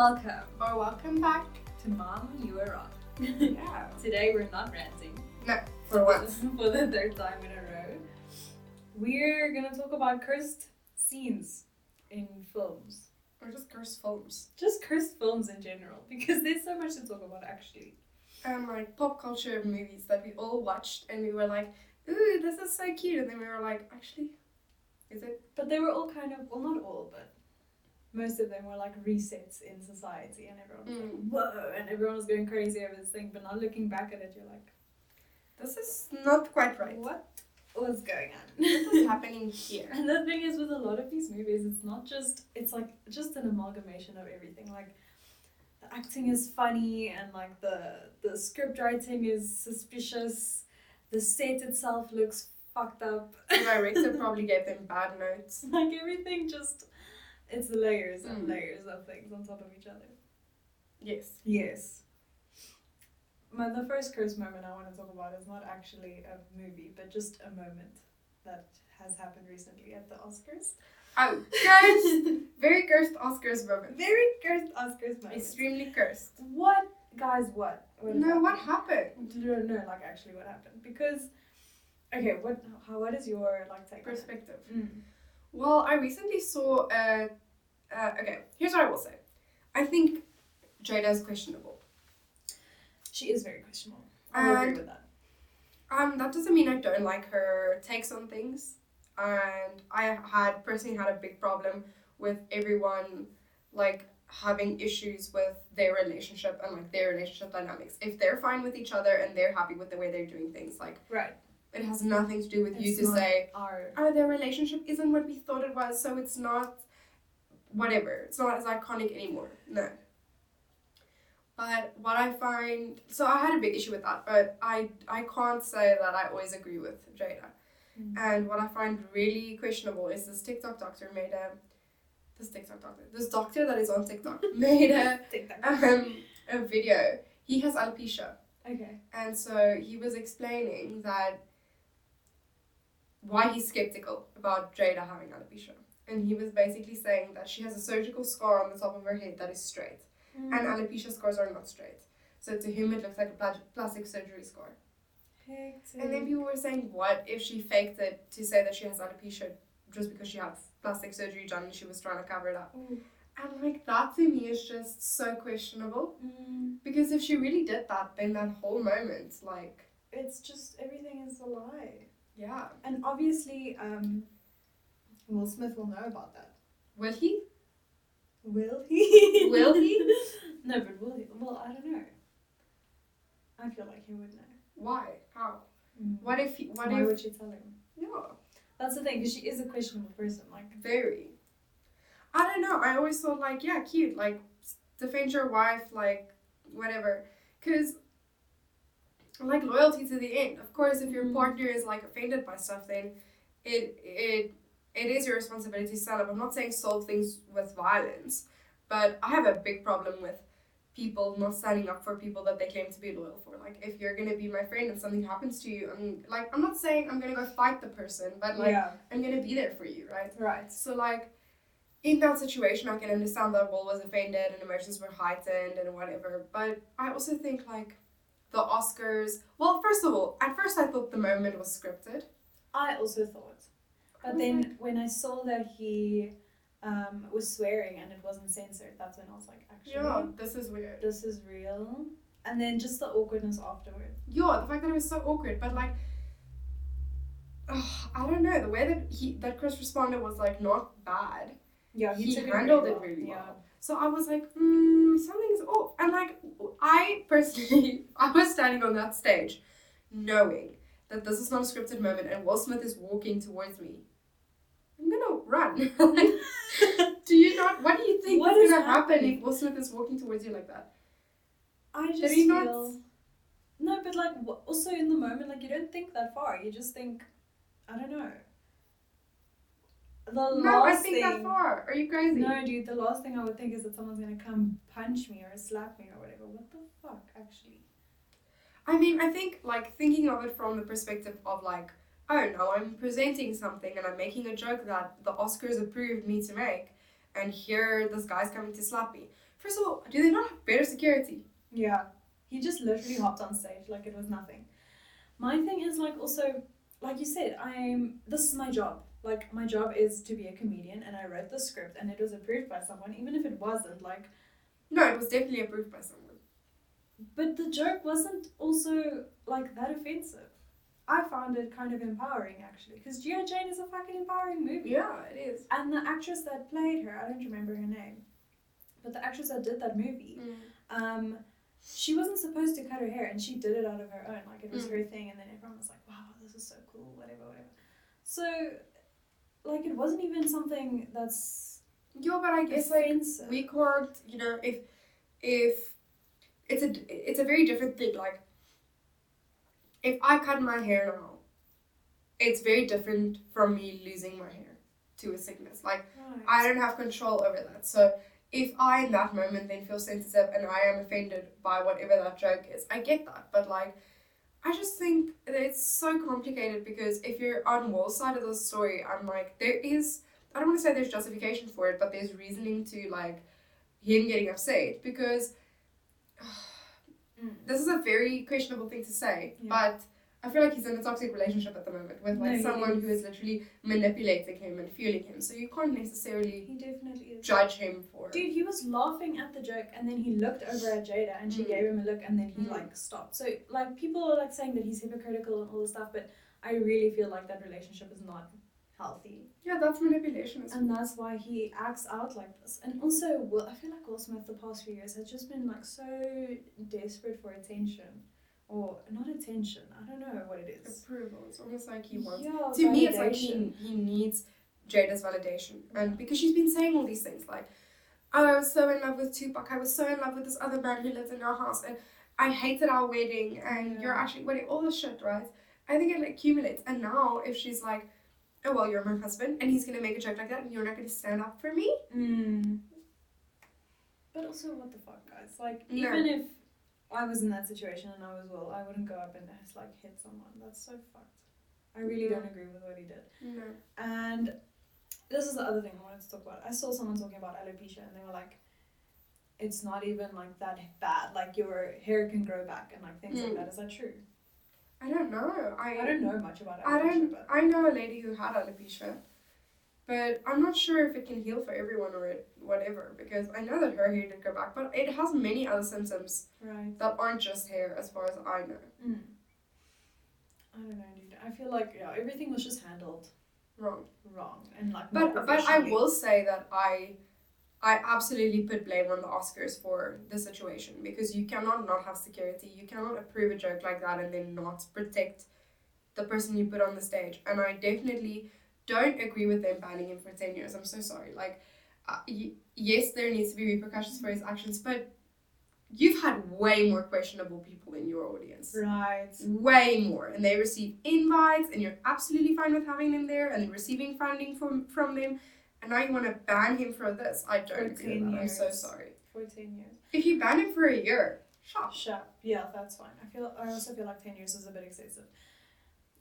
welcome Or welcome back. to Mom, You Are Wrong. Yeah. Today we're not ranting No, for, for once. for the third time in a row. We're gonna talk about cursed scenes in films. Or just cursed films. Just cursed films in general, because there's so much to talk about actually. And like pop culture movies that we all watched and we were like, ooh, this is so cute. And then we were like, actually, is it? But they were all kind of, well, not all, but most of them were like resets in society, and everyone was Mm. like, whoa, and everyone was going crazy over this thing. But now looking back at it, you're like, This is not quite right. what was going on? What is happening here? And the thing is, with a lot of these movies, it's not just, it's like just an amalgamation of everything. Like, the acting is funny, and like the, the script writing is suspicious, the set itself looks fucked up. The director probably gave them bad notes. like, everything just, it's layers and Mm. layers of things on top of each other. Yes. Yes. My, the first curse moment I want to talk about is not actually a movie, but just a moment that has happened recently at the Oscars. Oh, cursed. Very cursed Oscars moment. Very cursed Oscars moment. Extremely cursed. What, guys? What? what No, what happened? No, no, like actually, what happened? Because, okay, what? How? What is your like take? on it? Perspective. Mm. Well, I recently saw a. Uh, okay, here's what I will say. I think Jada is questionable. She is very questionable. I agree with that. Um, that doesn't mean I don't like her takes on things. And I had personally had a big problem with everyone like having issues with their relationship and like their relationship dynamics. If they're fine with each other and they're happy with the way they're doing things, like Right. It has nothing to do with you to say, Our. oh, their relationship isn't what we thought it was, so it's not whatever. It's not as iconic anymore. No. But what I find, so I had a big issue with that, but I I can't say that I always agree with Jada. Mm. And what I find really questionable is this TikTok doctor made a, this TikTok doctor, this doctor that is on TikTok made a um a video. He has alopecia. Okay. And so he was explaining that why he's skeptical about Jada having alopecia. And he was basically saying that she has a surgical scar on the top of her head that is straight. Mm. And alopecia scars are not straight. So to him, it looks like a plastic surgery scar. Hectic. And then people were saying, what if she faked it to say that she has alopecia just because she had plastic surgery done and she was trying to cover it up? Ooh. And like that to me is just so questionable. Mm. Because if she really did that, then that whole moment, like, It's just everything is a lie. Yeah. And obviously, um, Will Smith will know about that. Will he? Will he? Will he? no, but will he? Well, I don't know. I feel like he would know. Why? How? Mm. What if he, what Why if would she tell him? No. That's the thing, because she is a questionable person. Like, very. I don't know. I always thought like, yeah, cute, like defend your wife, like whatever. Cause like loyalty to the end. Of course, if your Mm. partner is like offended by stuff, then it it it is your responsibility to stand up. I'm not saying solve things with violence, but I have a big problem with people not standing up for people that they claim to be loyal for. Like if you're gonna be my friend and something happens to you, I'm like I'm not saying I'm gonna go fight the person, but like yeah, I'm gonna be there for you, right? right. So like in that situation I can understand that Will was offended and emotions were heightened and whatever. But I also think like the Oscars well, first of all, at first I thought the moment was scripted. I also thought. But was then when I saw that he um, was swearing and it wasn't censored, that's when I was like, actually, Yeah, this is weird. this is real. And then just the awkwardness afterward. Yeah, the fact that it was so awkward, but like ugh, I don't know, the way that he that Chris responded was like not bad. Yeah, He took handled very it really Yeah. well. So I was like, hmm, something's off. And like, I personally, I was standing on that stage knowing that this is not a scripted moment and Will Smith is walking towards me. I'm gonna run. like, do you not, what do you think What is gonna happen if Will Smith is walking towards you like that? I just feel. not- No, but like also in the moment, like you don't think that far. You just think, I don't know. The no, I think thing. that far. Are you crazy? No, dude. The last thing I would think is that someone's gonna come punch me or slap me or What the fuck, actually? I mean, I think like thinking of it from the perspective of like, oh no, I'm presenting something and I'm making a joke that the Oscars approved me to make, and here this guy's coming to slap me. First of all, do they not have better security? Yeah. He just literally hopped on stage like it was nothing. My thing is like also like you said, I'm this is my job. Like my job is to be a comedian and I wrote the script and it was approved by someone, even if it wasn't, like No, it was definitely approved by someone. But the joke wasn't also like that offensive. I found it kind of empowering actually, because G.I. Jane is a fucking empowering movie. Yeah, it is. And the actress that played her, I don't remember her name, but the actress that did that movie, um, she wasn't supposed to cut her hair, and she did it out of her own. Like it was Mm. her thing, and then everyone was like, "Wow, this is so cool," whatever, whatever. So, like, it wasn't even something that's Yeah, but I guess like we can't, you know, if if it's a it's a very different thing. Like if I cut my hair now, it's very different from me losing my hair to a sickness. Like I don't have control over that. So if I in that moment then feel sensitive and I am offended by whatever that joke is, I get that. But like I just think that it's so complicated because if you're on one side of the story, I'm like, there is I don't want to say there's justification for it, but there's reasoning to like him getting upset because Mm. this is a very questionable thing to say, Yeah. but I feel like he's in a toxic relationship at the moment with like No, someone who is. is literally manipulating him and fueling him. So you can't necessarily He definitely is. judge him for it. Dude, he was laughing at the joke and then he looked over at Jada and she Mm. gave him a look and then he Mm. like stopped. So like people are like saying that he's hypocritical and all this stuff, but I really feel like that relationship is not healthy. Yeah, that's manipulation well. And that's why he acts out like this. And also Will I feel like Will Smith the past few years has just been like so desperate for attention. Or not attention. I don't know what it is. Approval. It's almost like he wants Yeah, to me it's like he, he needs Jada's validation. Mm. And because she's been saying all these things like, Oh, I was so in love with Tupac, I was so in love with this other man who lived in our house and I hated our wedding and Yeah. you're actually wedding all this shit, right? I think it accumulates. And now if she's like, Oh well you're my husband and he's gonna make a joke like that and you're not gonna stand up for me? Mm. But also, what the fuck, guys? Like, No. even if I was in that situation and I was well, I wouldn't go up and just like hit someone. That's so fucked. I really don't agree with what he did. No. And this is the other thing I wanted to talk about. I saw someone talking about alopecia and they were like, it's not even like that bad. Like, your hair can grow back and like things like Mm. that. Is that true? I don't know. I, I don't know much about alopecia, I don't. but I know a lady who had alopecia, but I'm not sure if it can heal for everyone or it, whatever. Because I know that her hair did go back, but it has many other symptoms right. that aren't just hair, as far as I know. Mm. I don't know, dude. I feel like yeah, everything was just handled Wrong. wrong and like But but I will say that I. I absolutely put blame on the Oscars for the situation because you cannot not have security. You cannot approve a joke like that and then not protect the person you put on the stage. And I definitely don't agree with them banning him for 10 years. I'm so sorry. Like, uh, y- yes, there needs to be repercussions for his actions, but you've had way more questionable people in your audience. Right. Way more. And they receive invites, and you're absolutely fine with having them there and receiving funding from, from them. And now you want to ban him for this. I don't For agree with that. I'm so sorry. Fourteen years. If you ban him for a year, shut Shut. Yeah, that's fine. I feel. I also feel like ten years is a bit excessive.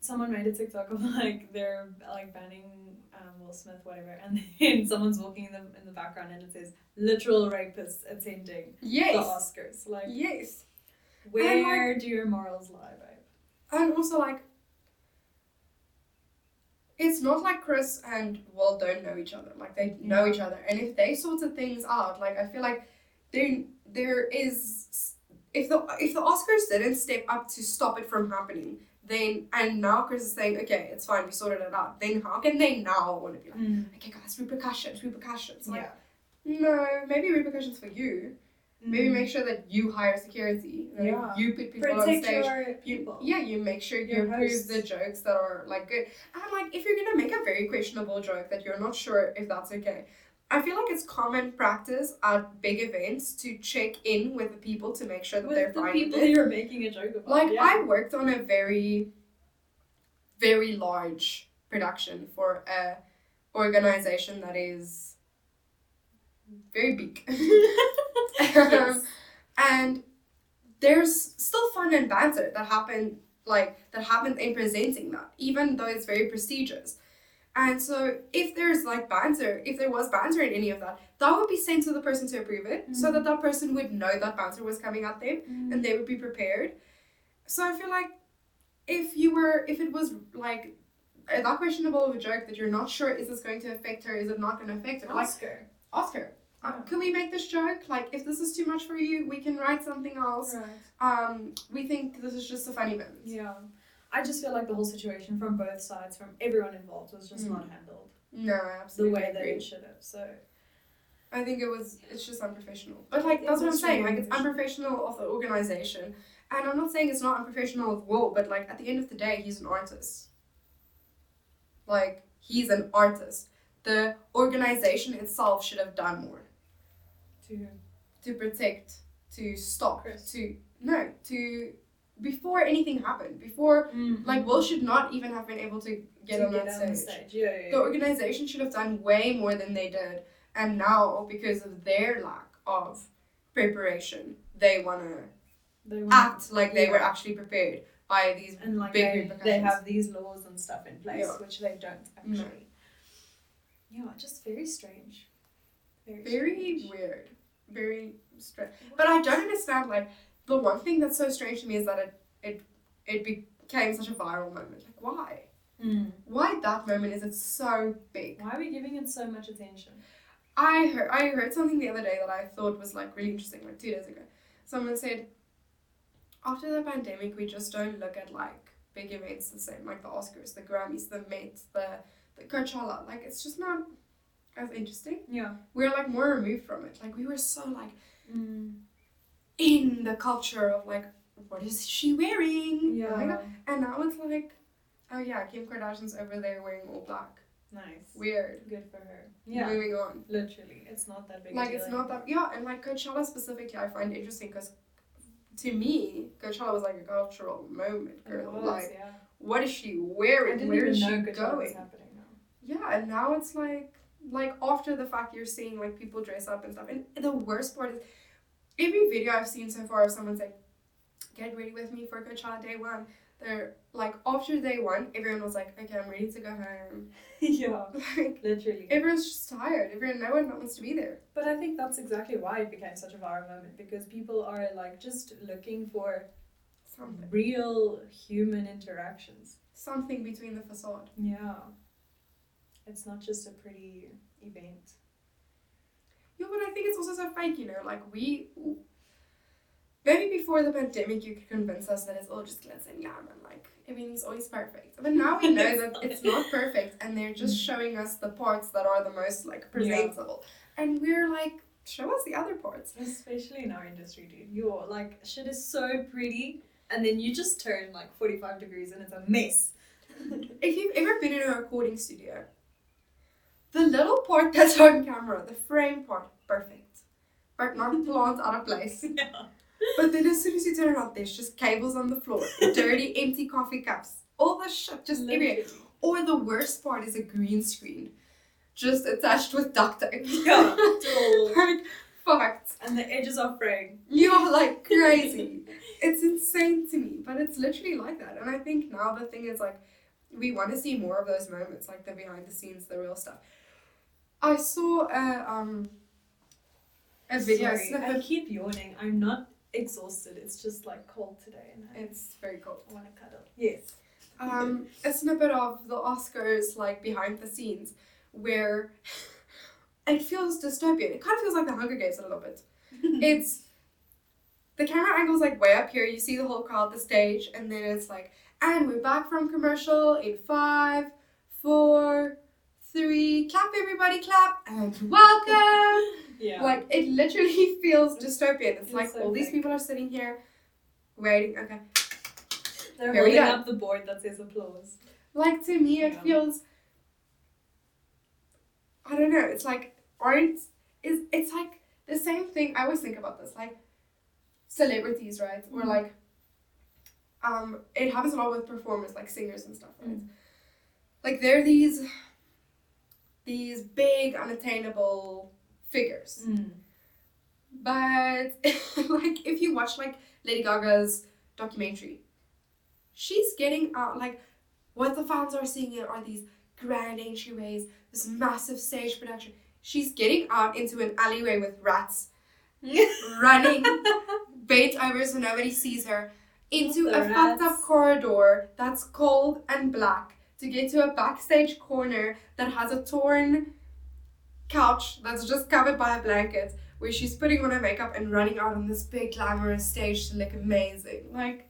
Someone made a TikTok of like they're like banning um, Will Smith, whatever, and then someone's walking in the in the background and it says literal rapists attending the Oscars. Like, Yes. where do your morals lie, babe? And also, like, it's not like Chris and Will don't know each other. Like, they mm. know each other. And if they sorted things out, like, I feel like there, there is. If the if the Oscars didn't step up to stop it from happening, then and now Chris is saying, okay, it's fine, we sorted it out. Then how can they now want to be like, mm. okay, guys, repercussions, repercussions? Like, yeah. no, maybe repercussions for you. Maybe Mm. make sure that you hire security. and Yeah. You put people on stage. your You, yeah, you make sure you Your approve hosts. the jokes that are like good. And like, if you're gonna make a very questionable joke that you're not sure if that's okay, I feel like it's common practice at big events to check in with the people to make sure that they're With the fine people with it. you're making a joke about. Like yeah. I worked on a very, very large production for a organization that is very big. Yes. and there's still fun and banter that happen like that happens in presenting that even though it's very prestigious and so if there's like banter if there was banter in any of that that would be sent to the person to approve it, so Mm. that that person would know that banter was coming at them Mm. and they would be prepared. So I feel like if you were, if it was like that questionable of a joke that you're not sure is this going to affect her, is it not going to affect her, like Oscar. ask her. Uh, can we make this joke? Like, if this is too much for you, we can write something else. Right. Um, we think this is just a funny moment. Yeah. I just feel like the whole situation from both sides, from everyone involved, was just Mm. not handled No, I the absolutely way that it should have. So I think it was. It's just unprofessional. But like that's what I'm saying. Like it's unprofessional of the organization, and I'm not saying it's not unprofessional of Will, but like at the end of the day, he's an artist. Like he's an artist. The organization itself should have done more to to protect, to stop, Chris. to no, to before anything happened. Before mm-hmm. like Will should not even have been able to get to on get that on stage. stage. Yeah, yeah, The organization should have done way more than they did, and now because of their lack of preparation, they wanna They act like they were actually prepared by these. and like big they, they have these laws and stuff in place, Yeah. which they don't No. actually. Yeah, just very strange. Very, Very strange. weird, very strange. But I don't understand. Like the one thing that's so strange to me is that it it it became such a viral moment. Like why? Mm. Why that moment is it so big? Why are we giving it so much attention? I heard I heard something the other day that I thought was like really interesting, like two days ago. Someone said, after the pandemic, we just don't look at like big events the same, like the Oscars, the Grammys, the Met, the the Coachella. Like it's just not as interesting. Yeah. We're like more removed from it. Like we were so like Mm. in the culture of like what is she wearing? Oh Yeah. God. And now it's like, oh yeah, Kim Kardashian's over there wearing all black. Nice. Weird. Good for her. Yeah. Moving on. Literally, it's not that big. a like it's not that yeah and like coachella specifically i find interesting because to me coachella was like a cultural moment girl was, like yeah. what is she wearing where is she know Coachella was going happening now. yeah and now it's like like after the fact you're seeing like people dress up and stuff and the worst part is every video i've seen so far of someone saying get ready with me for coachella day one they're like after day one everyone was like okay i'm ready to go home yeah. like Literally. everyone's just tired everyone no one wants to be there But I think that's exactly why it became such a viral moment because people are like just looking for something real human interactions. something between the facade Yeah. It's not just a pretty event. Yeah, but I think it's also so fake, you know. Like we, maybe before the pandemic, you could convince us that it's all just glitz and glam and like everything's always perfect. But now we know that it's not perfect, and they're just mm. showing us the parts that are the most like presentable, and we're like, show us the other parts. Especially in our industry, dude. You're like shit is so pretty and then you just turn like forty five degrees and it's a mess. If you've ever been in a recording studio, the little part that's on camera, the frame part, perfect, but not plant out of place. yeah. But then as soon as you turn around, there's just cables on the floor, dirty, empty coffee cups, all the shit just everywhere. Or the worst part is a green screen, just attached with duct tape. Yeah, like fucked. And the edges are fraying. You're like crazy. it's insane to me, but it's literally like that. And I think now the thing is like, we want to see more of those moments, like the behind the scenes, the real stuff. I saw a um a video Sorry, I keep yawning. I'm not exhausted. It's just like cold today and I, It's very cool. I want to cuddle. Yes. um, a snippet of the Oscars, like behind the scenes, where it feels dystopian. It kind of feels like the Hunger Games a little bit. it's the camera angle's like way up here. You see the whole crowd, the stage, and then it's like, and we're back from commercial in five, four, three. Clap, everybody, clap, and welcome. yeah. Like it literally feels dystopian. It's It's like so all these people are sitting here, waiting. Okay. They're here we holding up the board that says applause. Like to me, it feels. I don't know. It's like aren't is it's like the same thing. I always think about this, like celebrities, right? Or Mhm. like, um, it happens a lot with performers, like singers and stuff, right? Mm. Like they're these, these big unattainable figures, Mm. but like if you watch like Lady Gaga's documentary, she's getting out like what the fans are seeing it are these grand entryways, this massive stage production. She's getting out into an alleyway with rats, running bent over so nobody sees her, into a the fucked up corridor that's cold and black to get to a backstage corner that has a torn couch that's just covered by a blanket where she's putting on her makeup and running out on this big glamorous stage to look amazing. Like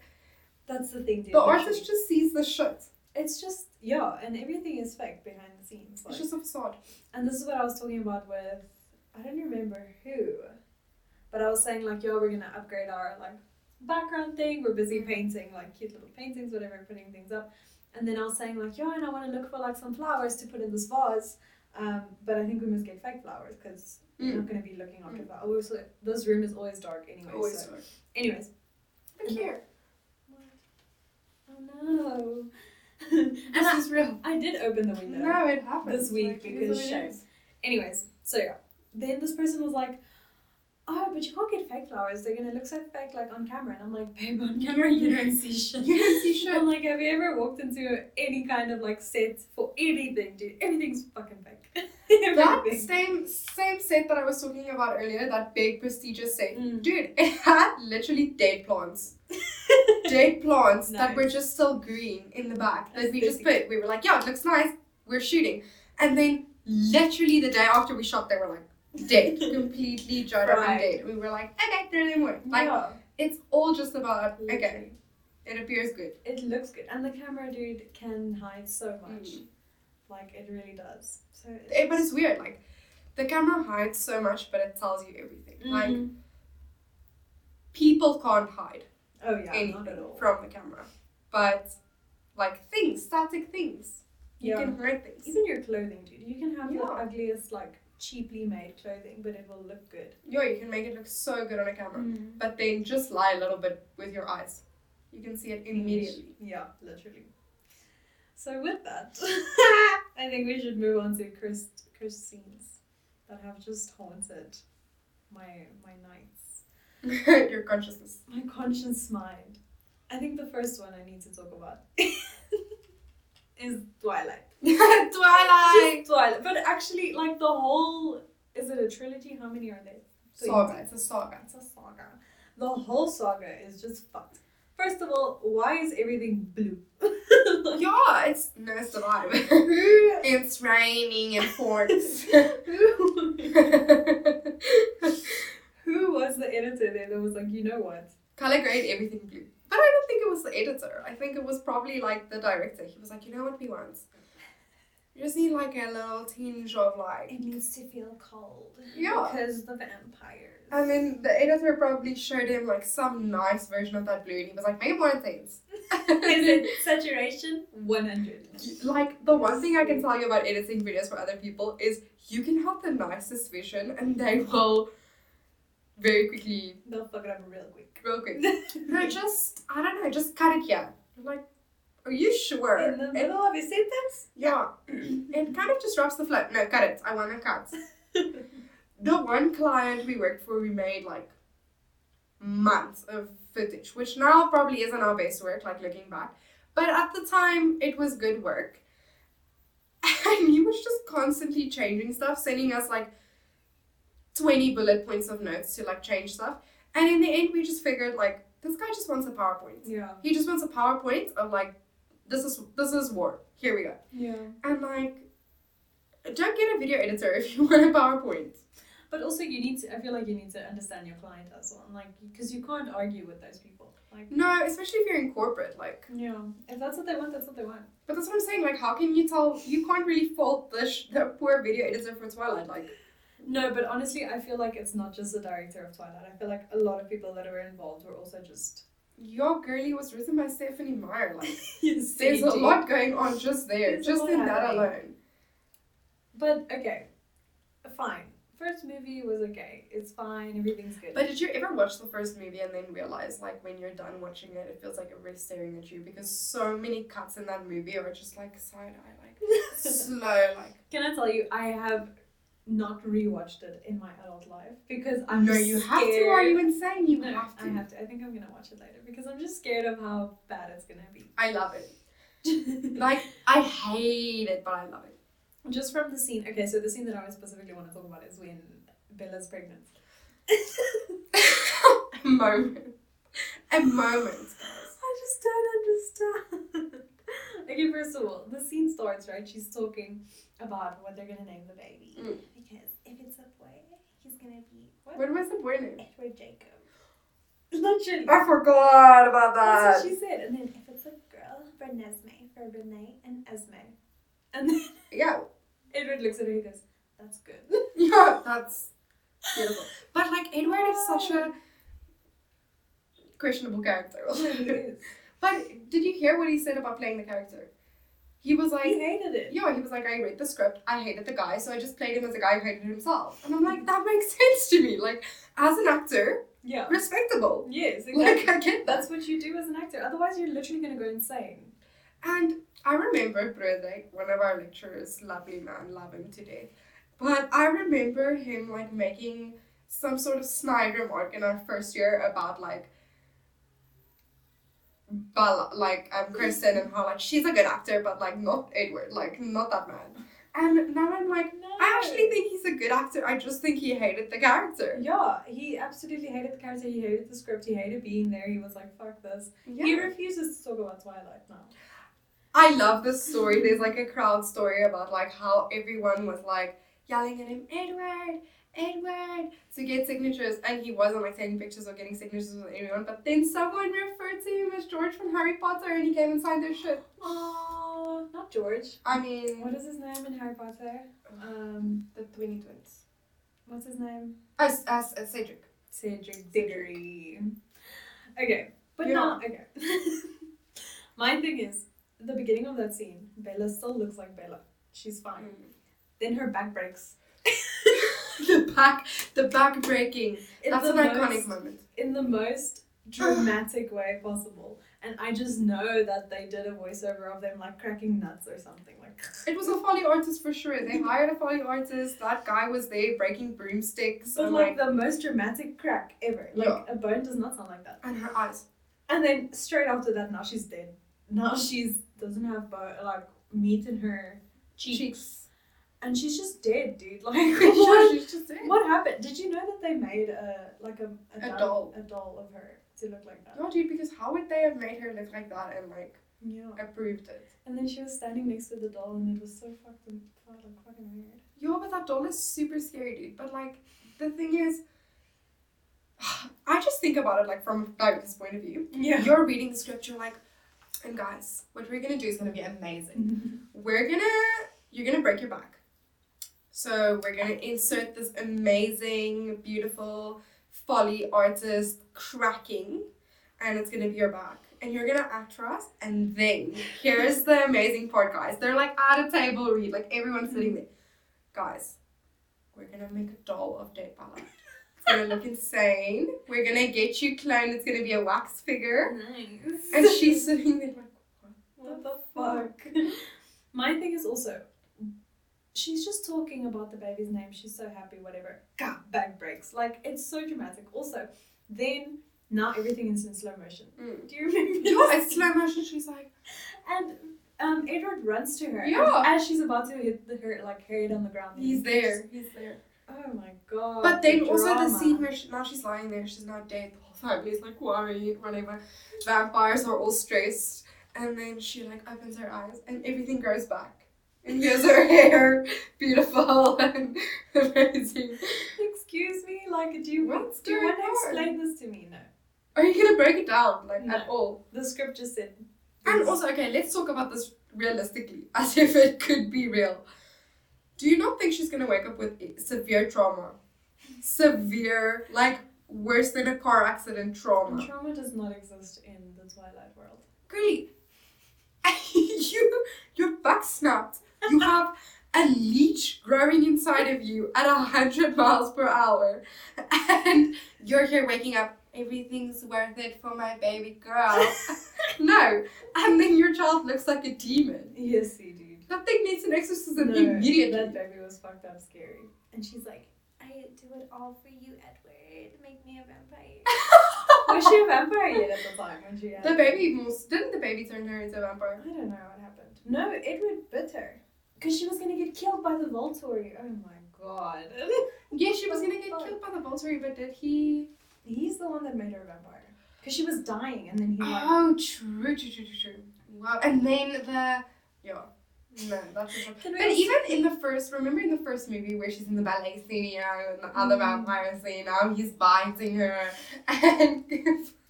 That's the thing, dude. the artist just sees the shit. It's just yeah, and everything is fake behind the scenes. Like, It's just a facade. and this is what I was talking about with I don't remember who, but I was saying like, yo, we're gonna upgrade our like background thing. We're busy mm. painting like cute little paintings, whatever, putting things up. And then I was saying like, yo, and I want to look for like some flowers to put in this vase. Um, but I think we must get fake flowers because we're Mm. not gonna be looking after flowers. Also, this room is always dark anyway. Always so. dark. Anyways. Look here. Oh no. This I, is real. I did open the window. No, it happens. This week Like, because shame. Anyways, so yeah. Then this person was like, Oh, but you can't get fake flowers. They're gonna look so fake like on camera. And I'm like, babe, on camera you don't see shit. You don't see shit. I'm like, have you ever walked into any kind of like set for anything, dude? Everything's fucking fake. That same same set that I was talking about earlier, that big prestigious set, Mm. dude, it had literally dead plants. dead plants that were just still green in the back that we just put. We were like, yeah, it looks nice. We're shooting, and then literally the day after we shot, they were like dead, completely dried up and Fried. dead. We were like, okay, throw them away. Like yeah, it's all just about okay. It appears good. It looks good. And the camera, dude, can hide so much. Mm. Like, it really does. So Eh, but it's weird. Like the camera hides so much, but it tells you everything. Like Mhm. people can't hide. oh, yeah, not at anything all. from the camera. But like things, static things. You Yeah. can hide things. Even your clothing, dude. You can have the ugliest, like, cheaply made clothing, but it will look good. Yeah, you can make it look so good on a camera. Mm. But then just lie a little bit with your eyes. You can see it immediately. Yeah, literally. So with that, I think we should move on to Chris Chris scenes that have just haunted my my nights, your consciousness. my conscious mind. I think the first one I need to talk about is Twilight. Twilight! Just Twilight, but actually, like the whole is it a trilogy? How many are there? Saga. It's a saga. It's a saga. The whole saga is just fucked. First of all, why is everything blue? Yeah, it's no survive. It's raining and forks. who who was the editor there that was like, you know what? Color grade everything blue. But I don't think it was the editor. I think it was probably like the director. He was like, you know what we want? You just need like a little tinge of like It needs to feel cold. Yeah. Because the vampires. And then the editor probably showed him like some nice version of that blue, and he was like, "Make it more intense." is it saturation? 100. like the one thing I can tell you about editing videos for other people is you can have the nicest vision, and they will very quickly, They'll fuck it up real quick. Real quick. No, just I don't know, just cut it here. I'm like, are you sure? In the middle of a sentence? yeah, it kind of disrupts the flow. No, cut it. I want to cut. the one client we worked for, we made like months of footage, which now probably isn't our best work, like looking back. But at the time, it was good work. And he was just constantly changing stuff, sending us like 20 bullet points of notes to like change stuff. And in the end, we just figured like, this guy just wants a PowerPoint. yeah. He just wants a PowerPoint of like, this is this is war. Here we go. Yeah. And like, don't get a video editor if you want a PowerPoint. But also, you need to, I feel like you need to understand your client as well. and Like, because you can't argue with those people. Like, No, especially if you're in corporate, like. yeah. If that's what they want, that's what they want. But that's what I'm saying. Like, how can you tell? You can't really fault the sh- the poor video editor for Twilight. Like, No, but honestly, I feel like it's not just the director of Twilight. I feel like a lot of people that were involved were also just. your girlie was written by Stephenie Meyer. Like, there's a lot going on just there, There's just in that happening. alone. But okay, fine. First movie was okay. It's fine. Everything's good. But did you ever watch the first movie and then realize, like, when you're done watching it, it feels like everybody's staring at you because so many cuts in that movie are just like side eye, like slow, like. Can I tell you, I have not rewatched it in my adult life because I'm no, you have to. Are you insane? You No, have to. I have to. I think I'm gonna watch it later because I'm just scared of how bad it's gonna be. I love it. Like I hate it, but I love it. just from the scene. Okay, so the scene that I specifically want to talk about is when Bella's pregnant. a moment. A moment. I just don't understand. okay, first of all, the scene starts right. She's talking about what they're gonna name the baby Mm. because if it's a boy, he's gonna be what? What was the boy name? Edward Jacob. Literally. I forgot about that. That's what she said. And then if it's a girl, Renesmee, for Renee and Esme. And then Yeah, Edward looks at her and goes, That's good. yeah, that's beautiful. But like Edward is such a questionable character. But did you hear what he said about playing the character? He was like, he hated it. yeah, he was like, I read the script, I hated the guy, so I just played him as a guy who hated himself. And I'm like, that makes sense to me. Like, as an actor, Yeah. respectable. Yes, Like. I get that. That's what you do as an actor. Otherwise, you're literally going to go insane. And I remember Brede, one of our lecturers, lovely man, love him to death. But I remember him like making some sort of snide remark in our first year about like Bella, like um Kristen and how like she's a good actor, but like not Edward, like not that man. And now I'm like, No. I actually think he's a good actor. I just think he hated the character. Yeah, he absolutely hated the character. He hated the script. He hated being there. He was like, fuck this. He refuses to talk about Twilight now. I love this story. There's like a crowd story about like how everyone was like yelling at him, Edward, Edward, to get signatures, and he wasn't like taking pictures or getting signatures with anyone. But then someone referred to him as George from Harry Potter, and he came and signed their shit. Oh, not George. I mean, What is his name in Harry Potter? Um, the Twinny Twins. what's his name? As as, as Cedric. Cedric Diggory. Okay, but Yeah. now, okay. My thing is, the beginning of that scene, Bella still looks like Bella. She's fine. Then her back breaks. the back, the back breaking. In That's an iconic moment. in the most dramatic way possible. And I just know that they did a voiceover of them like cracking nuts or something. Like It was a foley artist for sure. They hired a foley artist. That guy was there breaking broomsticks but like like, the most dramatic crack ever. Like Yeah. a bone does not sound like that. and her eyes. And then straight after that now she's dead. Now she's doesn't have bone like meat in her cheeks. Cheeks. And she's just dead, dude. Like what, she's just dead. what happened? Did you know that they made a like a, A doll- doll. a doll of her to look like that? No, dude, because how would they have made her look like that and like Yeah. approved it? And then she was standing next to the doll, and it was so fucking, like, fucking weird. Yeah, but that doll is super scary, dude. But like, the thing is, I just think about it like from a director's point of view. Yeah. You're reading the script, you're like, and guys, what we're gonna do is gonna be amazing. We're gonna, you're gonna break your back. So we're gonna insert this amazing, beautiful foley artist cracking, and it's gonna be your back. And you're gonna act for us, and then here's the amazing part, guys. They're like at a table read, like everyone's sitting there. Guys, we're gonna make a doll of Dead Bella. It's gonna look insane. We're gonna get you cloned. It's gonna be a wax figure. nice. And she's sitting there like, what the fuck? My thing is also, she's just talking about the baby's name. She's so happy, whatever. God, back breaks. Like, it's so dramatic. Also, then, now everything is in slow motion. mm. Do you remember? Yeah, it's slow motion. She's like, And um, Edward runs to her. Yeah. as she's about to hit the, her, like, head on the ground. he's there. He's there. Oh my god. But then the also the drama. scene where she, now she's lying there, she's not dead. The whole family's like worried, whatever. Vampires are all stressed, and then she like opens her eyes, and everything grows back. And here's her hair, beautiful and amazing. Excuse me, like, do you What's do you want to explain this to me? No. Are you gonna break it down like No. at all? The script just said. And also, okay, let's talk about this realistically, as if it could be real. Do you not think she's gonna wake up with severe trauma? Severe, like worse than a car accident trauma. trauma does not exist in the Twilight world. Girlie, you your back snapped. You have a leech growing inside of you at a hundred miles per hour, and you're here waking up. Everything's worth it for my baby girl. no, and then your child looks like a demon. Yes, he did. That thing needs an exorcism No, immediately. That baby was fucked up scary. And she's like, I do it all for you, Edward. Make me a vampire. was she a vampire yet at the time when she had the baby almost didn't the baby turn her into a vampire? I don't know what happened. No, Edward bit her. Because she was gonna get killed by the Volturi. Oh my god. Yeah, she was gonna get killed by the Volturi, but did he? He's the one that made her a vampire. Because she was dying and then he like. Oh, true, true, true, true, true. Wow. And then the yeah. No, that's just Can we But even in the first, remember in the first movie where she's in the ballet studio and the other Mm. vampire scene, now he's biting her, and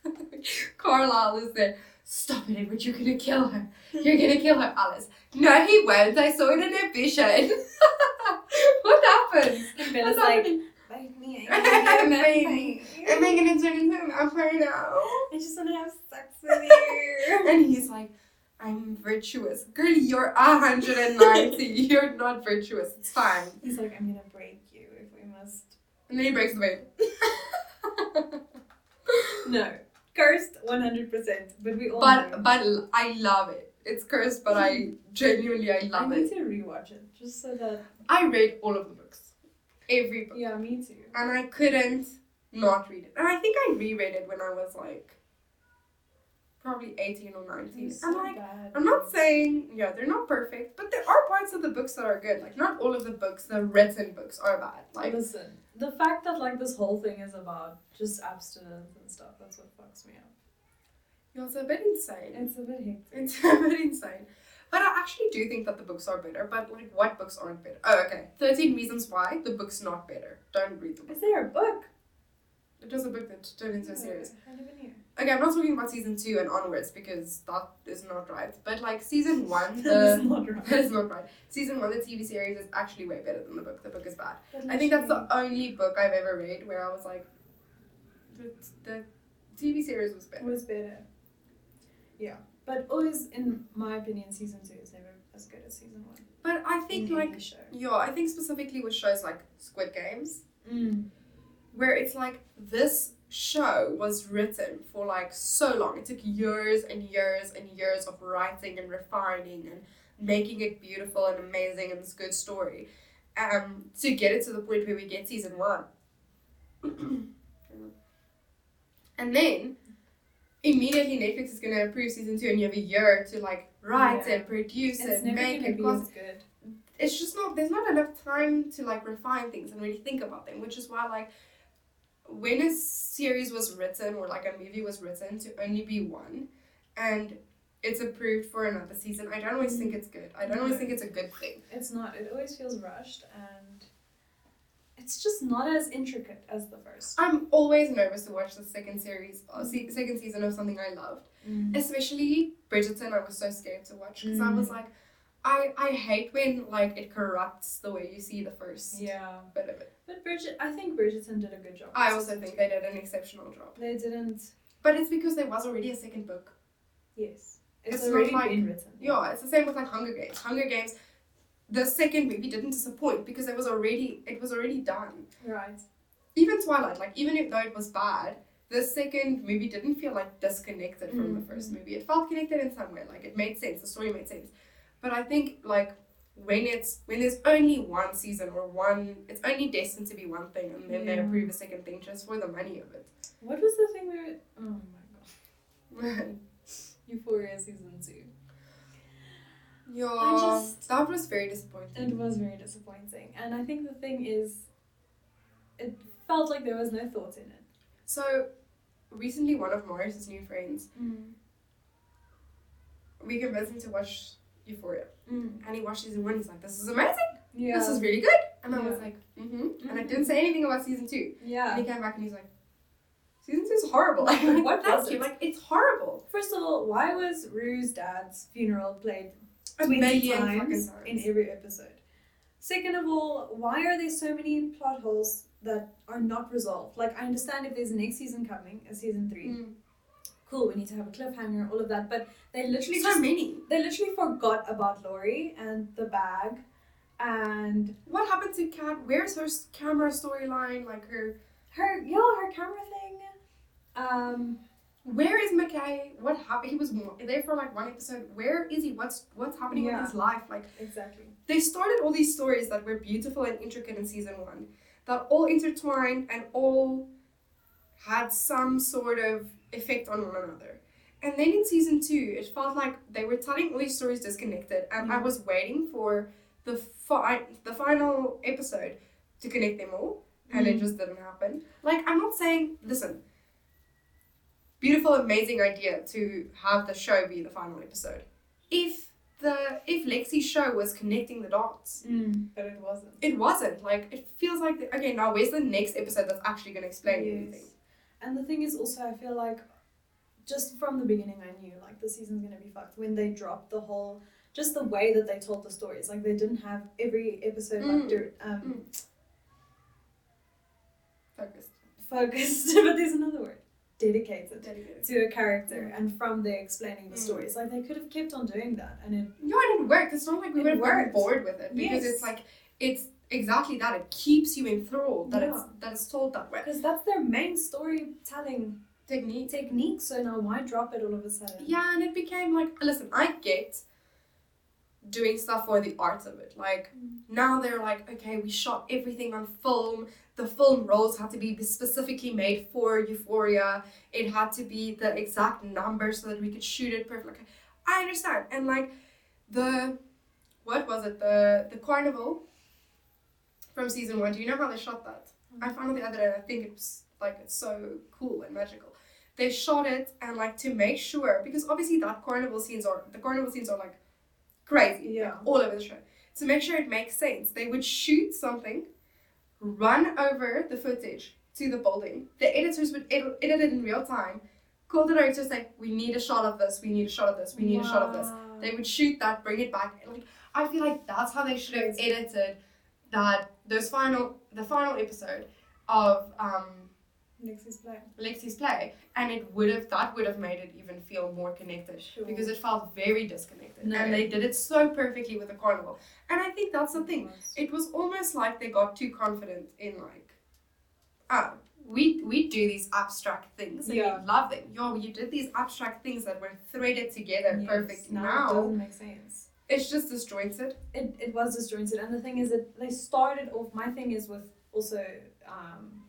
Carlisle is there. Stop it, Edward! You're gonna kill her. You're gonna kill her, Alice. No, he won't. I saw it in a vision. what happened? And Bella's like, bite me. I wanna be a Baby. vampire. Am I gonna turn into a vampire now? I just wanna have sex with you. And he's like, I'm virtuous. Girl, you're 190. you're not virtuous. It's fine. He's like, I'm gonna break you if we must. And then he breaks the bed. No. Cursed 100%, but we all but but I love it. It's cursed, but I genuinely I love I need it. to rewatch it just so that. I read all of the books, every book, Yeah, me too. and I couldn't not read it. And I think I reread it when I was like probably eighteen or nineteen. It's And so like bad. I'm not saying yeah they're not perfect, but there are parts of the books that are good. Like not all of the books, the written books, are bad. Like Listen, the fact that like this whole thing is about just abstinence and stuff, that's what fucks me up. yeah, it's a bit insane. It's a bit hectic. It's a bit insane. But I actually do think that the books are better. But like, what books aren't better? Oh, okay. Thirteen Reasons Why the book's not better. Don't read the book. Is there a book? It was a book that turned into a series. I never knew. Okay, I'm not talking about season two and onwards because that is not right. But like season one, the not right. that is not right. Season one, the TV series is actually way better than the book. The book is bad. I think that's the only book I've ever read where I was like, the, the TV series was better. was better. Yeah, but always, in my opinion, season two is never as good as season one. But I think in like yeah, I think specifically with shows like Squid Games. Mm. where it's like this show was written for like so long. It took years and years and years of writing and refining and making it beautiful and amazing and this good story. Um, to get it to the point where we get season one. and then immediately Netflix is gonna approve season two and you have a year to like write Yeah. it, produce It's it, never make be cost good. it's just not there's not enough time to like refine things and really think about them which is why like when a series was written or like a movie was written to only be one and it's approved for another season i don't always think mm. it's good i don't always think it's a good thing It's not. It always feels rushed, and it's just not as intricate as the first. i'm always nervous to watch the second series or se- second season of something i loved especially bridgerton i was so scared to watch because i was Mm. like I, I hate when like it corrupts the way you see the first Yeah, bit of it. but Bridget, I think Bridgerton did a good job. I also think they did an exceptional job. they didn't. But it's because there was already a second book. Yes, it's, It's already like- been written. Yeah, it's the same with like Hunger Games. Hunger Games, the second movie didn't disappoint because it was already it was already done. right. Even Twilight, like even if though it was bad, the second movie didn't feel like disconnected from the Mm, first mm. movie. It felt connected in some way, like it made sense. The story made sense. But I think like when it's when there's only one season or one, it's only destined to be one thing, and then they approve a second thing just for the money of it. What was the thing where? Oh my god, Euphoria season two. Yeah, just- that was very disappointing. It was very disappointing, and I think the thing is, it felt like there was no thought in it. So, recently, one of Morris's new friends, we convinced him to watch Euphoria, and he watched season one. He's like, "This is amazing. Yeah. This is really good." And I was like, "Mm-hmm." And I Mhm. didn't say anything about season two. Yeah. And yeah. he came back and he's like, "Season two is horrible." Like, what was it? Like, it's horrible. First of all, why was Rue's dad's funeral played A 20 million times in every episode? Second of all, why are there so many plot holes that are not resolved? Like, I understand if there's a next season coming, a season three. Mm. Cool, we need to have a cliffhanger, all of that. But they literally So just many. they literally forgot about Laurie and the bag, and What happened to Kat? Where's her camera storyline? Like her. her yeah her camera thing. Um, Where is McKay? What happened? He was there for like one episode. Where is he? What's what's happening Yeah. with his life? Like. exactly. They started all these stories that were beautiful and intricate in season one, that all intertwined and all had some sort of effect on one another. And then in season two, it felt like they were telling all these stories disconnected, and I Mhm. was waiting for the fi- the final episode to connect them all, and it Mm. just didn't happen. Like I'm not saying, listen, beautiful, amazing idea to have the show be the final episode. If the if Lexi's show was connecting the dots, Mm, but it wasn't. it wasn't. Like it feels like the, okay, now where's the next episode that's actually gonna explain Yes. everything? And the thing is also I feel like just from the beginning I knew like the season's gonna be fucked when they dropped the whole just the way that they told the stories. Like they didn't have every episode Mm. like dir- um Focused. focused but there's another word. Dedicated Dedicated. to a character Mm. and from there explaining the Mm. stories. Like they could have kept on doing that and it No, it didn't work. It's not like we It would have gotten worked. bored with it because Yes. it's like it's exactly that. It keeps you enthralled that it's that it's told that way. because that's their main storytelling Technique. technique. So now why drop it all of a sudden? Yeah, and it became like listen, I get doing stuff for the art of it. Like Mm. now they're like, okay, we shot everything on film. The film rolls had to be specifically made for Euphoria. It had to be the exact number so that we could shoot it perfect. Like, I understand. And like the what was it? The the carnival from season one. Do you know how they shot that? I found it the other day I think it's like it's so cool and magical. They shot it and like to make sure because obviously that carnival scenes are the carnival scenes are like crazy Yeah. all over the show. To make sure it makes sense, they would shoot something, run over the footage to the building. The editors would edit, edit it in real time, call the directors like, "We need a shot of this. We need a shot of this. We need a shot of this." They would shoot that, bring it back. and, Like I feel like that's how they should have edited that those final the final episode of um Lexi's play. Lexi's play, and it would have that would have made it even feel more connected Sure. because it felt very disconnected, No. and they did it so perfectly with the carnival. And I think that's the thing. It was almost like they got too confident in like, ah, we we do these abstract things and Yeah. we love them. Yo, you did these abstract things that were threaded together Yes, perfect. Now, Now, it doesn't make sense. it's just disjointed. It, it was disjointed, and the thing is that they started off. My thing is with also um,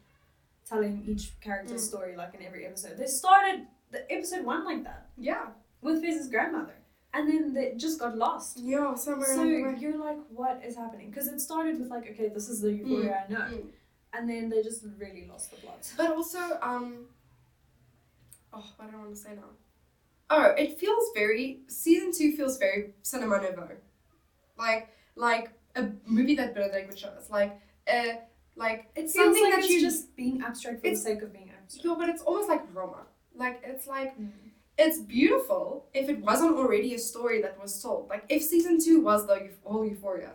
telling each character's Mm. story like in every episode. They started the episode one like that Yeah. with Fez's grandmother, and then they just got lost. Yeah, somewhere So you're like, what is happening? Because it started with like, okay, this is the euphoria I know, Mm. and then they just really lost the plot. But also, um, oh, what do I want to say now? Oh, it feels very season two feels very cinema nouveau, like like a movie that Bernadette would show us, like uh, like It feels Something like that it's you- just being abstract for the sake of being abstract. yo, but it's almost like Roma. Like it's like Mm. it's beautiful if it wasn't already a story that was told. Like if season two was the whole euphoria,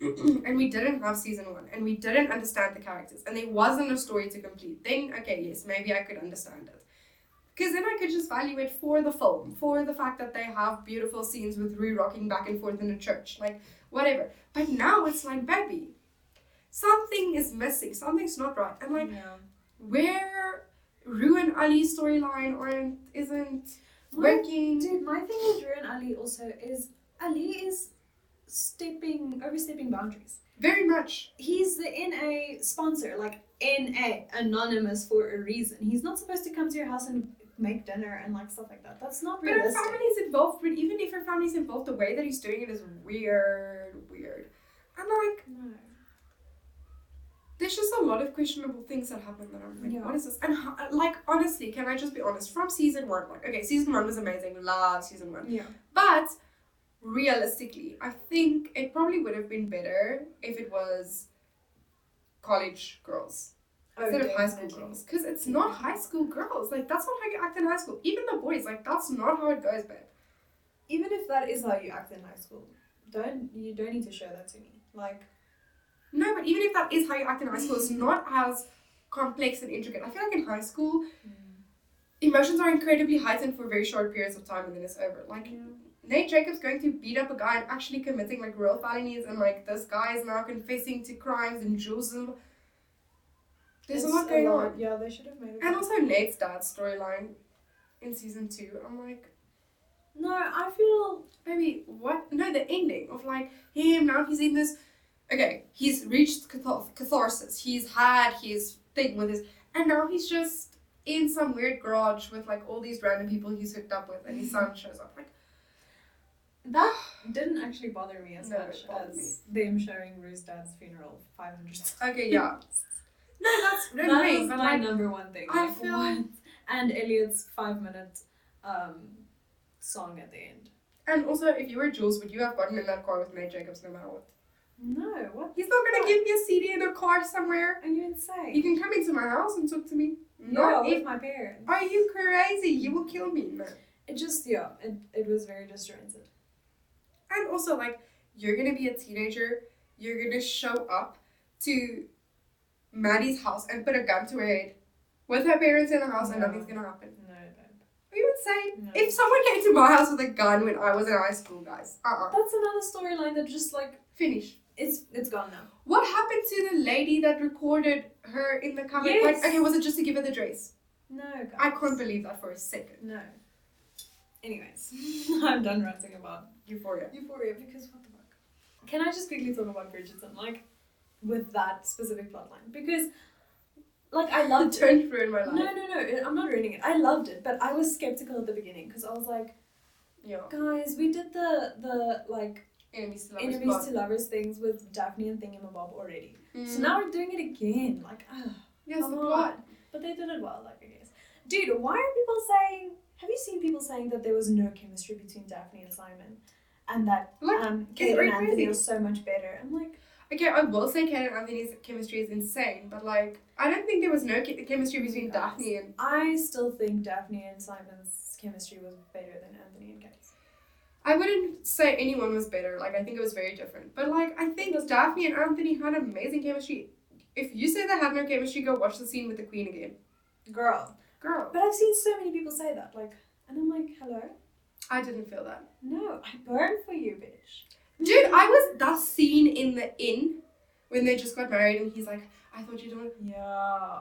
and we didn't have season one, and we didn't understand the characters, and there wasn't a story to complete, then okay, yes, maybe I could understand it. Because then I could just value it for the film, for the fact that they have beautiful scenes with Rue rocking back and forth in a church, like whatever. But now it's like, baby, something is missing, something's not right. And like, yeah. where Rue and Ali's storyline aren't isn't working. Dude, my thing with Rue and Ali also is Ali is stepping overstepping boundaries. Very much. He's the NA sponsor, like NA, anonymous for a reason. He's not supposed to come to your house and make dinner and like stuff like that. That's not But her realistic. family's involved, but even if her family's involved, the way that he's doing it is weird, weird. And like, No. There's just a lot of questionable things that happen that I'm like, Yeah. what is this? And ho- like, honestly, can I just be honest? From season one, like, okay, season one was amazing, love season one. Yeah. But realistically, I think it probably would have been better if it was college girls instead of high school Oh, girls. Because it's not high school girls. Like, that's not how you act in high school. Even the boys, like, that's not how it goes, babe. Even if that is how you act in high school, don't you don't need to show that to me. Like No, but even if that is how you act in high school, it's not as complex and intricate. I feel like in high school, mm. emotions are incredibly heightened for very short periods of time and then it's over. Like, Nate Jacobs going to beat up a guy and actually committing like real felonies, and like this guy is now confessing to crimes and Jules. and- There's It's a lot going on. Yeah, they should have made it. And also Nate's dad's storyline in season two. I'm like, no, I feel maybe what? No, the ending of like him now he's in this. Okay, he's reached cathar- catharsis. He's had his thing with his, and now he's just in some weird garage with like all these random people he's hooked up with, and his son shows up. Like, That didn't actually bother me as No, much as them showing Rue's dad's funeral 500 times. Okay, yeah. No, that's no, that was my like, number one thing. I like, feel- what? And Elliot's five minute um, song at the end. and also, if you were Jules, would you have gotten in that car with Nate Jacobs no matter what? No, what? He's not gonna give me a CD in a car somewhere. Are you insane? You can come into my house and talk to me. no, with my parents. Are you crazy? You will kill me. No. It just, yeah, it, it was very disjointed. And also, like, you're gonna be a teenager. You're gonna show up to Maddie's house and put a gun to her head with her parents in the house, and nothing's gonna happen. No, babe. Are you insane? No. If someone came to my house with a gun when I was in high school, guys, uh uh That's another storyline that just like Finish. It's it's gone now. What happened to the lady that recorded her in the cupboard? Yes. Like, okay, was it just to give her the dress? No, guys. I couldn't believe that for a second. No. Anyways, I'm done ranting about Euphoria. Euphoria because what the fuck? Can I just quickly talk about Bridgerton, like with that specific plotline? Because, like, I loved it. Don't ruin my No, life. no, no. it- I'm not ruining it. I loved it, but I was skeptical at the beginning because I was like, Yeah. guys, we did the the like Enemies to lovers. enemies to lovers things with Daphne and Thingamabob already. So Mm. now we're doing it again. Like, ah. Yes, the plot. But they did it well, like I guess. Dude, why are people saying? Have you seen people saying that there was no chemistry between Daphne and Simon, and that Like, um, Kate and Anthony crazy. are so much better? I'm like, Okay, I will say Kate and Anthony's chemistry is insane, but like, I don't think there was no che- chemistry between. Daphne and. I still think Daphne and Simon's chemistry was better than Anthony and Kate's. I wouldn't say anyone was better. Like, I think it was very different. But like, I think Daphne and Anthony had amazing chemistry. If you say they had no chemistry, go watch the scene with the Queen again. Girl. Girl, But I've seen so many people say that, like, and I'm like, hello? I didn't feel that. No, I burned for you, bitch. Dude, I was that scene in the inn when they just got married, and he's like, "I thought you didn't Yeah.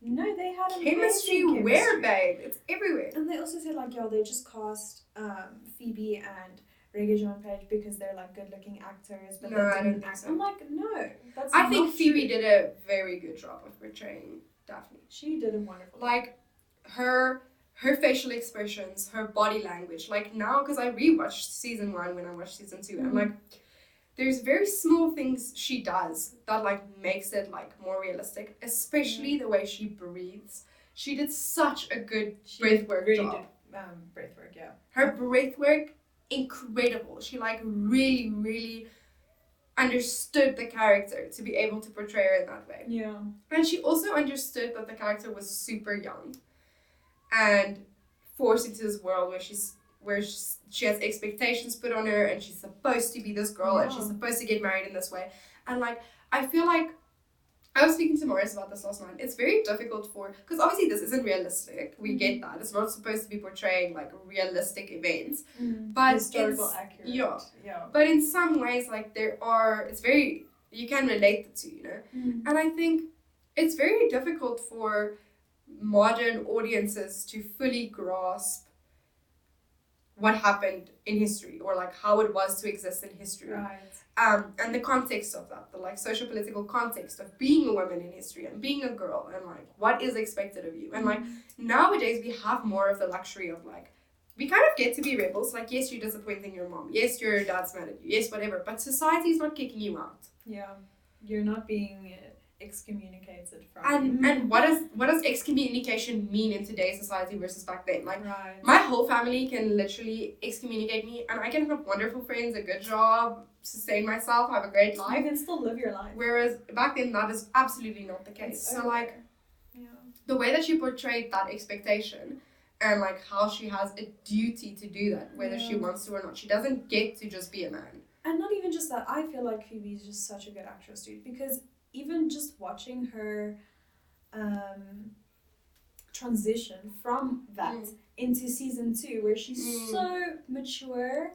No, they had amazing chemistry. chemistry. Where, babe? It's everywhere." And they also said like, yo, they just cast um, Phoebe and Regé-Jean Page because they're like good-looking actors, but No, they didn't don't think act. so. I'm like, no, that's. I think Phoebe true. did a very good job of portraying Daphne. She did a wonderful. Like her her facial expressions, her body language. Like now, because I rewatched season one when I watched season 2 and Mhm. like there's very small things she does that like makes it like more realistic, especially the way she breathes. She did such a good she breath work really job. did um, breath work. Yeah. her breath work incredible she like really really understood the character to be able to portray her in that way Yeah. and she also understood that the character was super young and forced into this world where she's where she has expectations put on her and she's supposed to be this girl and she's supposed to get married in this way and like i feel like I was speaking to Morris about this last night. It's very difficult for because obviously this isn't realistic. We get mm-hmm. that. It's not supposed to be portraying like realistic events. Mm-hmm. But historical accurate. yeah. Yeah. But in some ways, like there are, it's very you can relate the two, you know. Mm-hmm. And I think it's very difficult for modern audiences to fully grasp what happened in history or like how it was to exist in history. Right. Um, and the context of that, the like social political context of being a woman in history and being a girl and like what is expected of you. And like nowadays we have more of the luxury of like we kind of get to be rebels. Like yes, you're disappointing your mom. Yes, your dad's mad at you. Yes, whatever. But society is not kicking you out. Yeah. You're not being excommunicated from. And and what does what does excommunication mean in today's society versus back then? Like Right. my whole family can literally excommunicate me, and I can have wonderful friends, a good job, sustain myself, have a great You life. can still live your life. Whereas back then, that is absolutely not the case. It's So over. like Yeah. the way that she portrayed that expectation. And like how she has a duty to do that, whether she wants to or not. She doesn't get to just be a man. And not even just that, I feel like Phoebe is just such a good actress, dude. Because even just watching her um, transition from that Mm. into season two, where she's Mm. so mature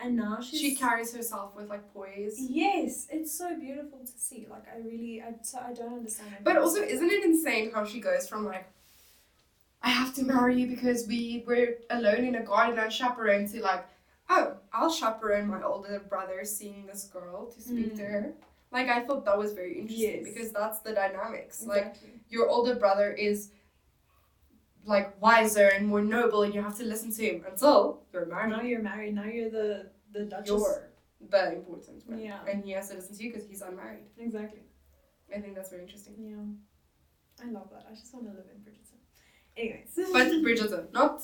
and now she's. She carries herself with like poise. Yes, it's so beautiful to see. Like, I really, I, so I don't understand. when But also, isn't it insane how she goes from like, I have to marry you because we were alone in a garden unchaperoned to like, oh, I'll chaperone my older brother seeing this girl to speak to Mm. her. Like, I thought that was very interesting Yes. because that's the dynamics. that. Like, your older brother is like wiser and more noble and you have to listen to him until you're married. now you're married. Now you're the the Duchess. You're the important one. Yeah. And he has to listen to you because he's unmarried. Exactly. I think that's very interesting. Yeah. I love that. I just want to live in Bridgerton. Anyways. But Bridgerton, not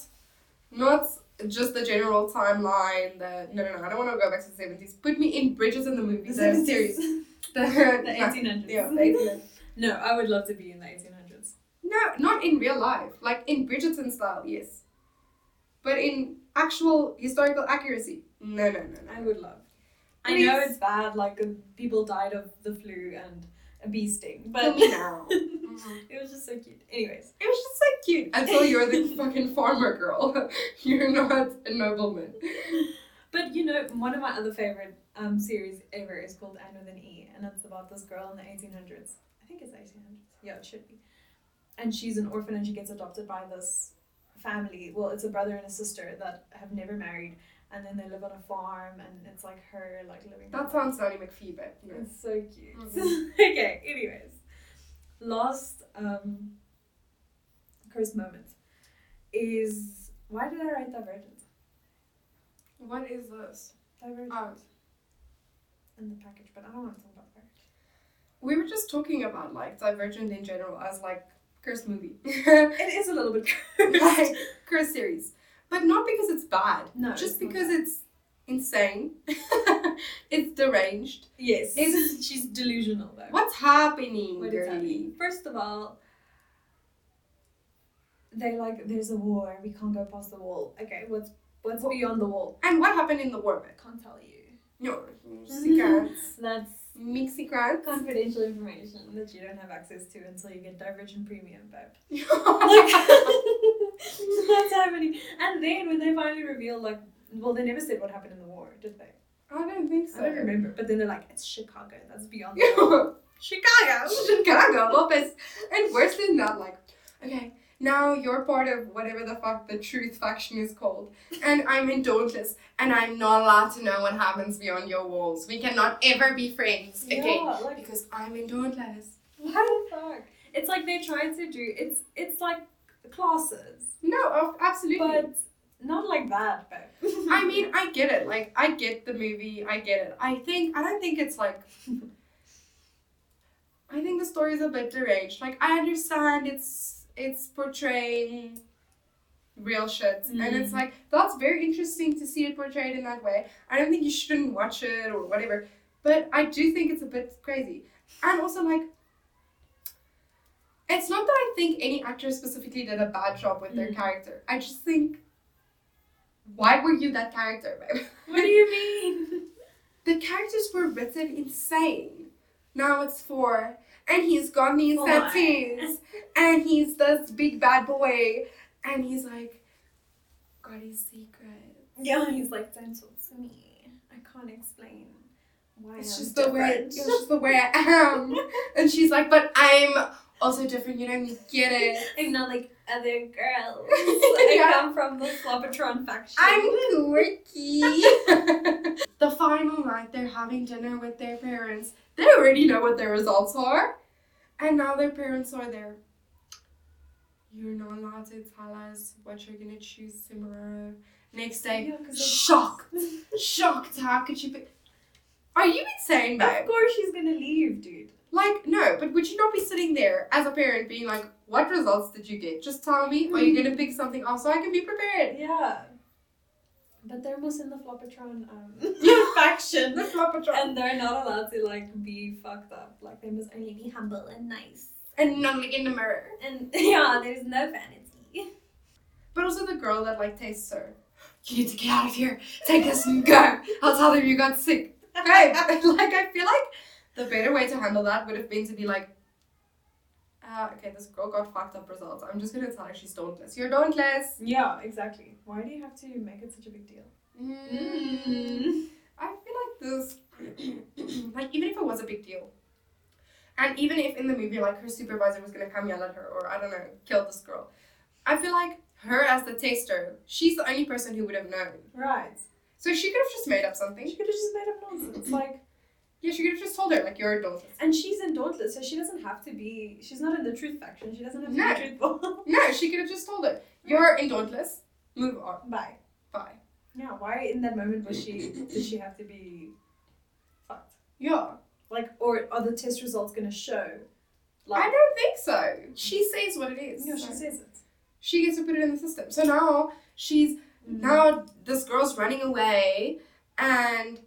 not just the general timeline. The no, no, no. I don't want to go back to the seventies. Put me in Bridges in the movie, the, 70s. series, the, the no, 1800s. yeah, the 1800s. No, I would love to be in the 1800s. No, not in real life. Like in Bridgerton style, yes. But in actual historical accuracy, no, no, no, no. I would love. I know it's bad, like uh, people died of the flu and a bee sting, but. Mhm. it was just so cute. Anyways, It was just so cute until you're the fucking farmer girl. You're not a nobleman. but you know, one of my other favorite um series ever is called Anne with an E, and it's about this girl in the 1800s. I think it's 1800s. Yeah, it should be. And she's an orphan, and she gets adopted by this family. Well, it's a brother and a sister that have never married, and then they live on a farm, and it's like her like living. That sounds Nanny McPhee, but you know. It's so cute. Mhm. okay, anyways. Last um cursed moment is why did I write Divergent? What is this? Divergent Oh. in the package, but I don't want to talk about Divergent. We were just talking about like Divergent in general as like cursed movie. It is a little bit cursed. like cursed series. But not because it's bad. no. just it's because it's insane. it's deranged. Yes. it's- she's delusional though. What's happening, What happening? First of all, they like there's a war, we can't go past the wall. Okay, what's what's What- beyond the wall? And what happened in the war, I can't tell you. No, secrets. That's secrets. confidential information that you don't have access to until you get Divergent Premium, babe. That's happening. And then when they finally reveal, like, well, they never said what happened in the war, did they? I don't think so. I don't remember. But then they're like, it's Chicago. That's beyond. Chicago. Chicago, Lopez. And worse than that, like, okay, now you're part of whatever the fuck the truth faction is called. And I'm in Dauntless, and I'm not allowed to know what happens beyond your walls. We cannot ever be friends again. Like, Because I'm in Dauntless. what the fuck? It's like they tried to do, it's it's like classes, No, absolutely. but not like that, babe. I mean, I get it. Like, I get the movie. I get it. I think, I don't think it's like. I think the story's a bit deranged. Like, I understand it's it's portraying real shit, and it's Mm. like that's very interesting to see it portrayed in that way. I don't think you shouldn't watch it or whatever, but I do think it's a bit crazy, and also like. It's not that I think any actor specifically did a bad job with their Mm. character. I just think why were you that character, babe? what do you mean? The characters were written insane. Now it's four, and he's got these Four. tattoos, and he's this big bad boy, and he's like, got his secret. Yeah, he's like, don't talk to me. I can't explain why It's I'm just the way. different." It's just the way I am. And she's like, but I'm also different. You don't get it. I'm not like other girls. I Yeah. come from the Slobotron faction. I'm quirky. the final night, they're having dinner with their parents. They already know what their results are. And now their parents are there. You're not allowed to tell us what you're gonna choose tomorrow. Next day, Yeah, shocked. Shocked. How could you be? Are you insane, babe? Of course she's gonna leave, dude. Like, no, but would you not be sitting there as a parent being like, what results did you get? Just tell me. Are you gonna pick something else so I can be prepared? Yeah. But they're most in the Flopatron um, faction. The flopatron. And they're not allowed to like be fucked up. Like they must only be humble and nice. And not look in the mirror. And yeah, there's no vanity. But also the girl that like tastes her. You need to get out of here. Take this and go. I'll tell them you got sick. Right? like I feel like the better way to handle that would have been to be like, uh, okay, this girl got fucked up results. I'm just gonna tell her she's dauntless. You're dauntless. Yeah, exactly. Why do you have to make it such a big deal? Mm. I feel like this, like even if it was a big deal, and even if in the movie like her supervisor was gonna come yell at her or I don't know kill this girl, I feel like her as the taster, she's the only person who would have known. Right. So she could have just made up something. She could have just made up nonsense. Like, Yeah, she could have just told her like you're a dauntless. and she's in Dauntless, so she doesn't have to be. She's not in the truth faction. She doesn't have to No. be truthful. No, she could have just told her you're in dauntless. Move on. Bye. Bye. Yeah, why in that moment was she did she have to be fucked? Yeah. Like, or are the test results gonna show? Like, I don't think so. She says what it is. yeah, she says it. she gets to put it in the system. So now she's mm-hmm. now this girl's running away and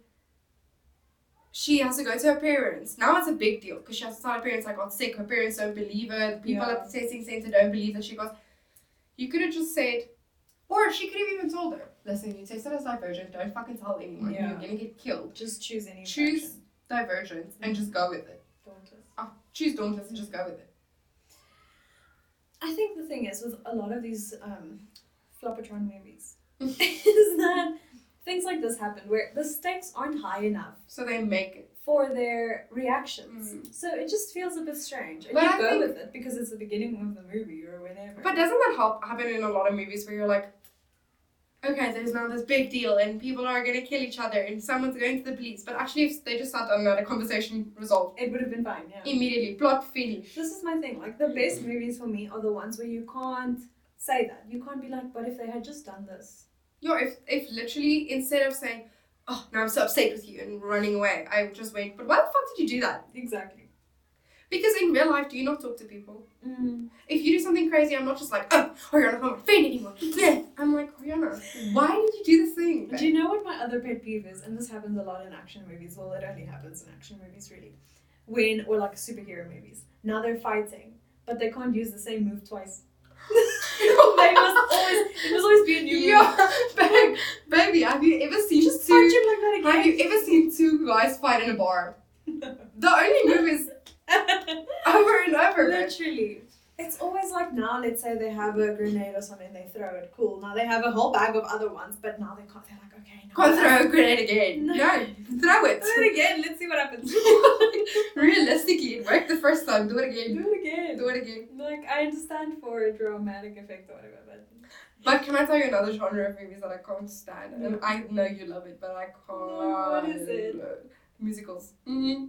she has to go to her parents. Now it's a big deal because she has to tell her parents I got sick. Her parents don't believe her. The people Yeah. at the testing center don't believe that she got. You could have just said, or she could have even told her, "Listen, you tested as divergent. Don't fucking tell anyone. Yeah. You're gonna get killed. just choose any. Choose divergent and just go with it. Dauntless. Oh, choose dauntless and just go with it. I think the thing is with a lot of these um, Floppatron movies is that things like this happen where the stakes aren't high enough So they make it. for their reactions. Mm. So it just feels a bit strange. And But you I go with it because it's the beginning of the movie or whenever. But doesn't that help happen in a lot of movies where you're like, okay, there's now this big deal and people are gonna kill each other and someone's going to the police. But actually, if they just sat down and had a conversation resolved it would have been fine, yeah. immediately, plot finish. This is my thing. Like the best movies for me are the ones where you can't say that. You can't be like, but if they had just done this. Yeah, if if literally instead of saying, oh, now I'm so upset with you and running away, I would just wait. But why the fuck did you do that? Exactly. Because in real life, do you not talk to people? Mm. If you do something crazy, I'm not just like, oh, Oriana, I'm not friend anymore. Yeah. I'm like, Oriana, why did you do this thing? Do you know what my other pet peeve is? And this happens a lot in action movies. Well, it only happens in action movies, really. When, or like superhero movies. Now they're fighting, but they can't use the same move twice. they must always, it must always be a new. Yeah, babe, baby, have you ever seen Just two? him like that Have you ever seen two guys fight in a bar? The only move is over and over. Literally. It's always like now, let's say they have a grenade or something, they throw it. Cool. Now they have a whole bag of other ones, but now they can't. They're like, okay, now Can't throw a grenade again. No. No, throw it. Throw it again. Let's see what happens. Realistically, it worked the first time. Do it again. Do it again. Do it again. Like I understand for a dramatic effect or whatever, but But can I tell you another genre of movies that I can't stand? And I know you love it, but I can't. No, what is it? Musicals. hmm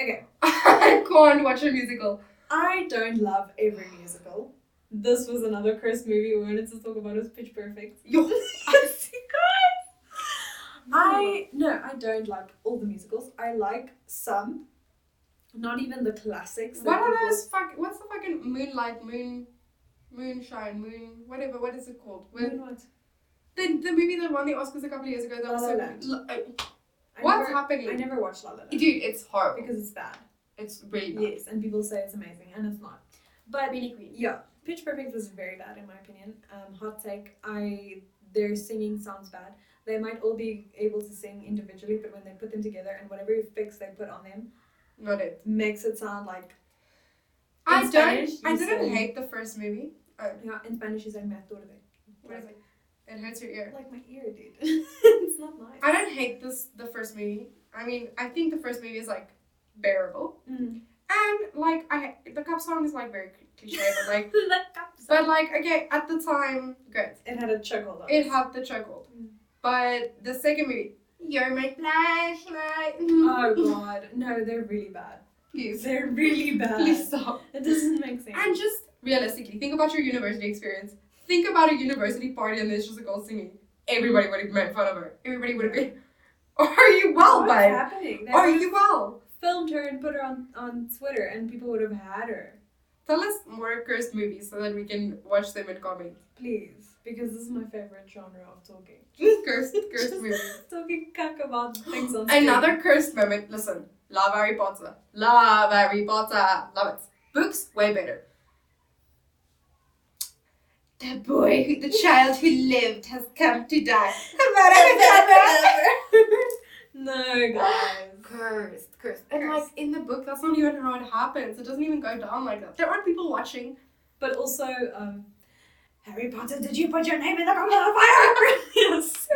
Okay. I can't watch a musical. I don't love every musical. This was another cursed movie we wanted to talk about. It was Pitch Perfect. Yo. Yes, guys. I no, I don't like all the musicals. I like some, not even the classics. What are people- those fuck? What's the fucking moonlight, moon, moonshine, moon, whatever? What is it called? When Moon what? the the movie that won the Oscars a couple of years ago. That La was La so Land. L- uh, what's never, happening? I never watched La La Land Dude, it's horrible. because it's bad. It's really bad. Yes, and people say it's amazing, and it's not. But Really queen. yeah, Pitch Perfect was very bad in my opinion. Um, hot take. I their singing sounds bad. They might all be able to sing individually, but when they put them together and whatever effects they put on them Not it. makes it sound like I don't. Spanish, I didn't say- hate the first movie. Oh, yeah. In Spanish, you say me aturde. what is it? It hurts your ear. Like my ear, dude. it's not nice. I don't hate this. The first movie. I mean, I think the first movie is like bearable, Mm. and like I the cup song is like very cliche, but like Let up. but like okay at the time good. it had a chuckle. on It had the chuckle. Mm. But the second movie, You're my flashlight. Oh god, no, they're really bad. Please. They're really bad. Please stop. It doesn't make sense. And just realistically, think about your university experience. Think about a university party and there's just a girl singing. Everybody would have made fun of her. Everybody would have been. Are you well, What's babe? happening? Are you well? Filmed her and put her on, on Twitter, and people would have had her. Tell us more cursed movies so that we can watch them and comment. Please, because this is my favorite genre of talking. Cursed, cursed movies. Talking cuck about things on screen. Another cursed moment. Listen, love Harry Potter. Love Harry Potter. Love it. Books, way better. The boy, who, the child who lived has come to die. no, guys. Cursed, cursed. And Cursed. like in the book, that's not even how it happens. It doesn't even go down like that. There aren't people watching. But also, um, Harry Potter, did you put your name in the goblet of fire? yes.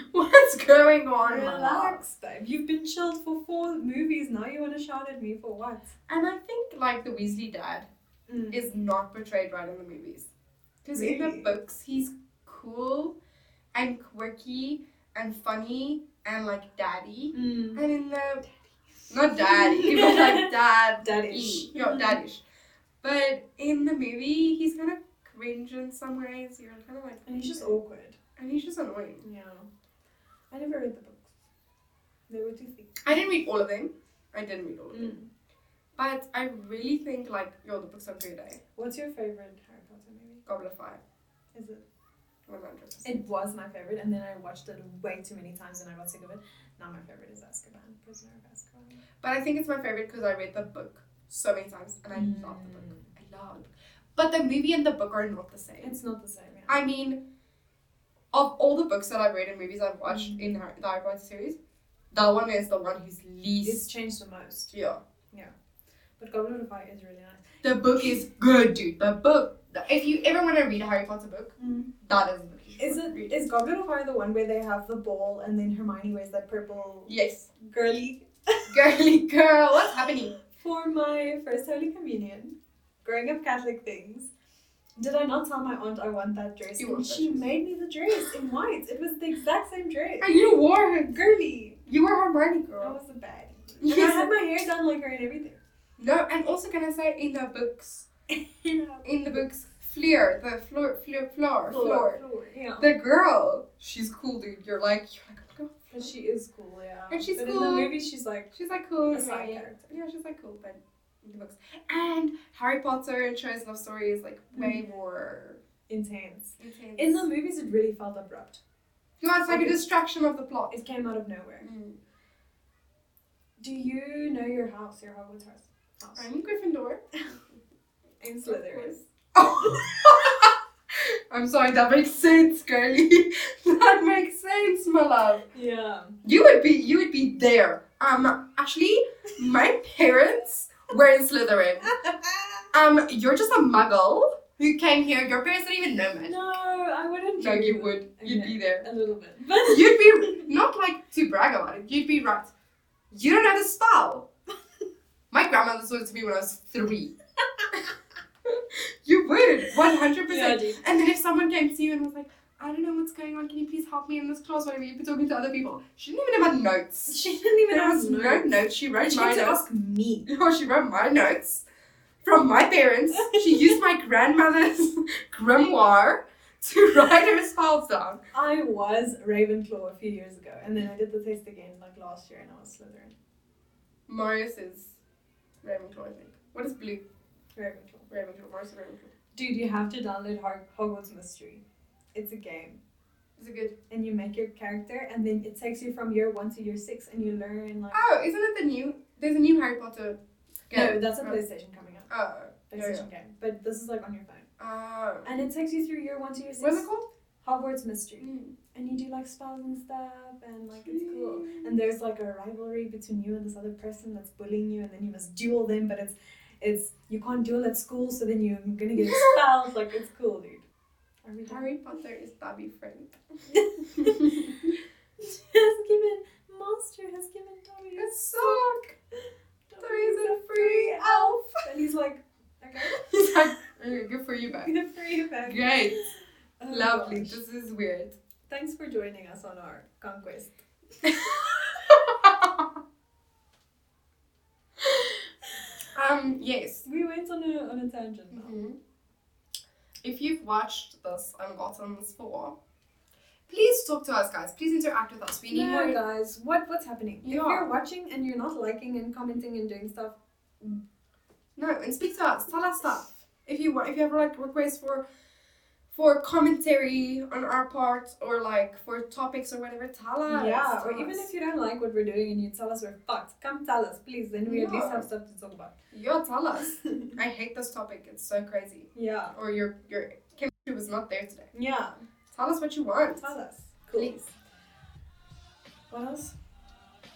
What's going on? Relax, babe. You've been chilled for four movies. Now you want to shout at me for what? And I think like the Weasley dad Mm. is not portrayed right in the movies. Because in the books, he's cool and quirky and funny and like daddy. Mm. And in the not daddy, was like dad Daddish. Yeah, daddish. But in the movie, he's kind of cringe in some ways. You're kind of like, And he's just awkward. and he's just annoying. Yeah. I never read the books. They were too thick. I didn't read all of them. I didn't read all of them. Mm. But I really think like yo, the books are good. Eh? What's your favorite Harry Potter movie? Goblet of Fire, Is it? Hundred percent. It was my favorite, and then I watched it way too many times, and I got sick of it. Now my favorite is Azkaban, Prisoner of Azkaban. But I think it's my favorite because I read the book so many times and I Mm. love the book. I love the book. But the movie and the book are not the same. It's not the same. Yeah. I mean, of all the books that I've read and movies I've watched Mm. in the Harry Potter series, that one is the one who's least. it's changed the most, Yeah. Yeah. but Goblet of Fire is really nice. The book is good, dude. The book. If you ever want to read a Harry Potter book, hmm. that is the book. Is it read. is Goblet of Fire the one where they have the ball and then Hermione wears that purple Yes. girly? Girly girl, what's happening? For my first Holy Communion, growing up Catholic things, did I not tell my aunt I want that dress? You and she dress. made me the dress in white. It was the exact same dress. And you wore her. Girly. You were Hermione I girl. That was a baddie. And I had my hair done like her and everything. No, and also can I say in the books. in the books, Fleur, the Fleur, Fleur, Fleur, Fleur, floor, yeah. the girl, she's cool, dude. You're like, you're like, oh my god. But she is cool, yeah. And she's but in cool. the movie, she's like, She's like cool. A side character. Yeah, she's like cool, but in the books. And Harry Potter and Cho's Love Story is like way more intense. intense. In the movies, it really felt abrupt. yeah, it's like a Okay. distraction of the plot. It came out of nowhere. Mm. Do you know your house, your Hogwarts house? house? I'm Gryffindor. in Slytherin. Oh. I'm sorry, that makes sense, girlie. that makes sense, my love. Yeah. You would be you would be there. Um actually my parents were in Slytherin. Um you're just a muggle who came here. Your parents didn't even know me. no, I wouldn't. No, you would. You'd be there. A little bit. But You'd be not like to brag about it. You'd be right. You don't know the spell. My grandmother taught it to me when I was three. you would, one hundred yeah, percent. And then if someone came to you and was like, I don't know what's going on, can you please help me in this class? Whatever, you'd be talking to other people. She didn't even have notes. She didn't even There have was no notes. notes. She wrote she my notes. ask me. Or oh, she wrote my notes from my parents. She used my grandmother's grimoire to write her spells down. I was Ravenclaw a few years ago, and then I did the test again like last year, and I was Slytherin. Marius is Ravenclaw, I think. What is blue? Ravenclaw. Ravenclaw. Ravenclaw. Dude, you have to download Hog- Hogwarts Mystery. It's a game. Is it good? And you make your character, and then it takes you from year one to year six, and you learn like. Oh, isn't it the new? There's a new Harry Potter game. No, that's a Oh. PlayStation coming up. Oh. Yeah, PlayStation game. But this is like on your phone. Oh. And it takes you through year one to year six. What's it called? Hogwarts Mystery. Mm. And you do like spells and stuff, and like it's cool. And there's like a rivalry between you and this other person that's bullying you, and then you must duel them, but it's it's you can't do it at school, so then you're gonna get expelled. like it's cool, dude. Harry Potter is Dobby friend. has given Monster has given Dobby a It's sock. Dobby's a free elf, and he's like, okay, He's like, "Okay, good for you, back. the free back. Great. Oh, Lovely. gosh. This is weird. Thanks for joining us on our conquest. Um, yes. We went on a on a tangent now. Mhm. If you've watched this and gotten this far, please talk to us, guys. Please interact with us. We need No, more. guys, what what's happening? Yeah. If you're watching and you're not liking and commenting and doing stuff, No, and speak to us. Tell us stuff. If you want, if you have like requests for for commentary on our part or like for topics or whatever, tell us. yeah, or tell even if you don't like what we're doing and you tell us we're fucked, come tell us, please. Then we at least have stuff to talk about. yeah, tell us. I hate this topic. It's so crazy. yeah, Or your your chemistry was not there today. yeah, Tell us what you want. tell us. Cool. Please. What else?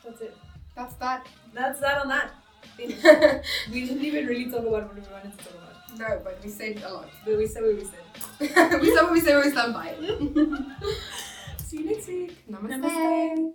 That's it. That's that. That's that on that. We didn't even really talk about what we wanted to talk about. But we said a lot. But we said what we said. we said what we said. We stand by it. See you next week. Namaste. Namaste.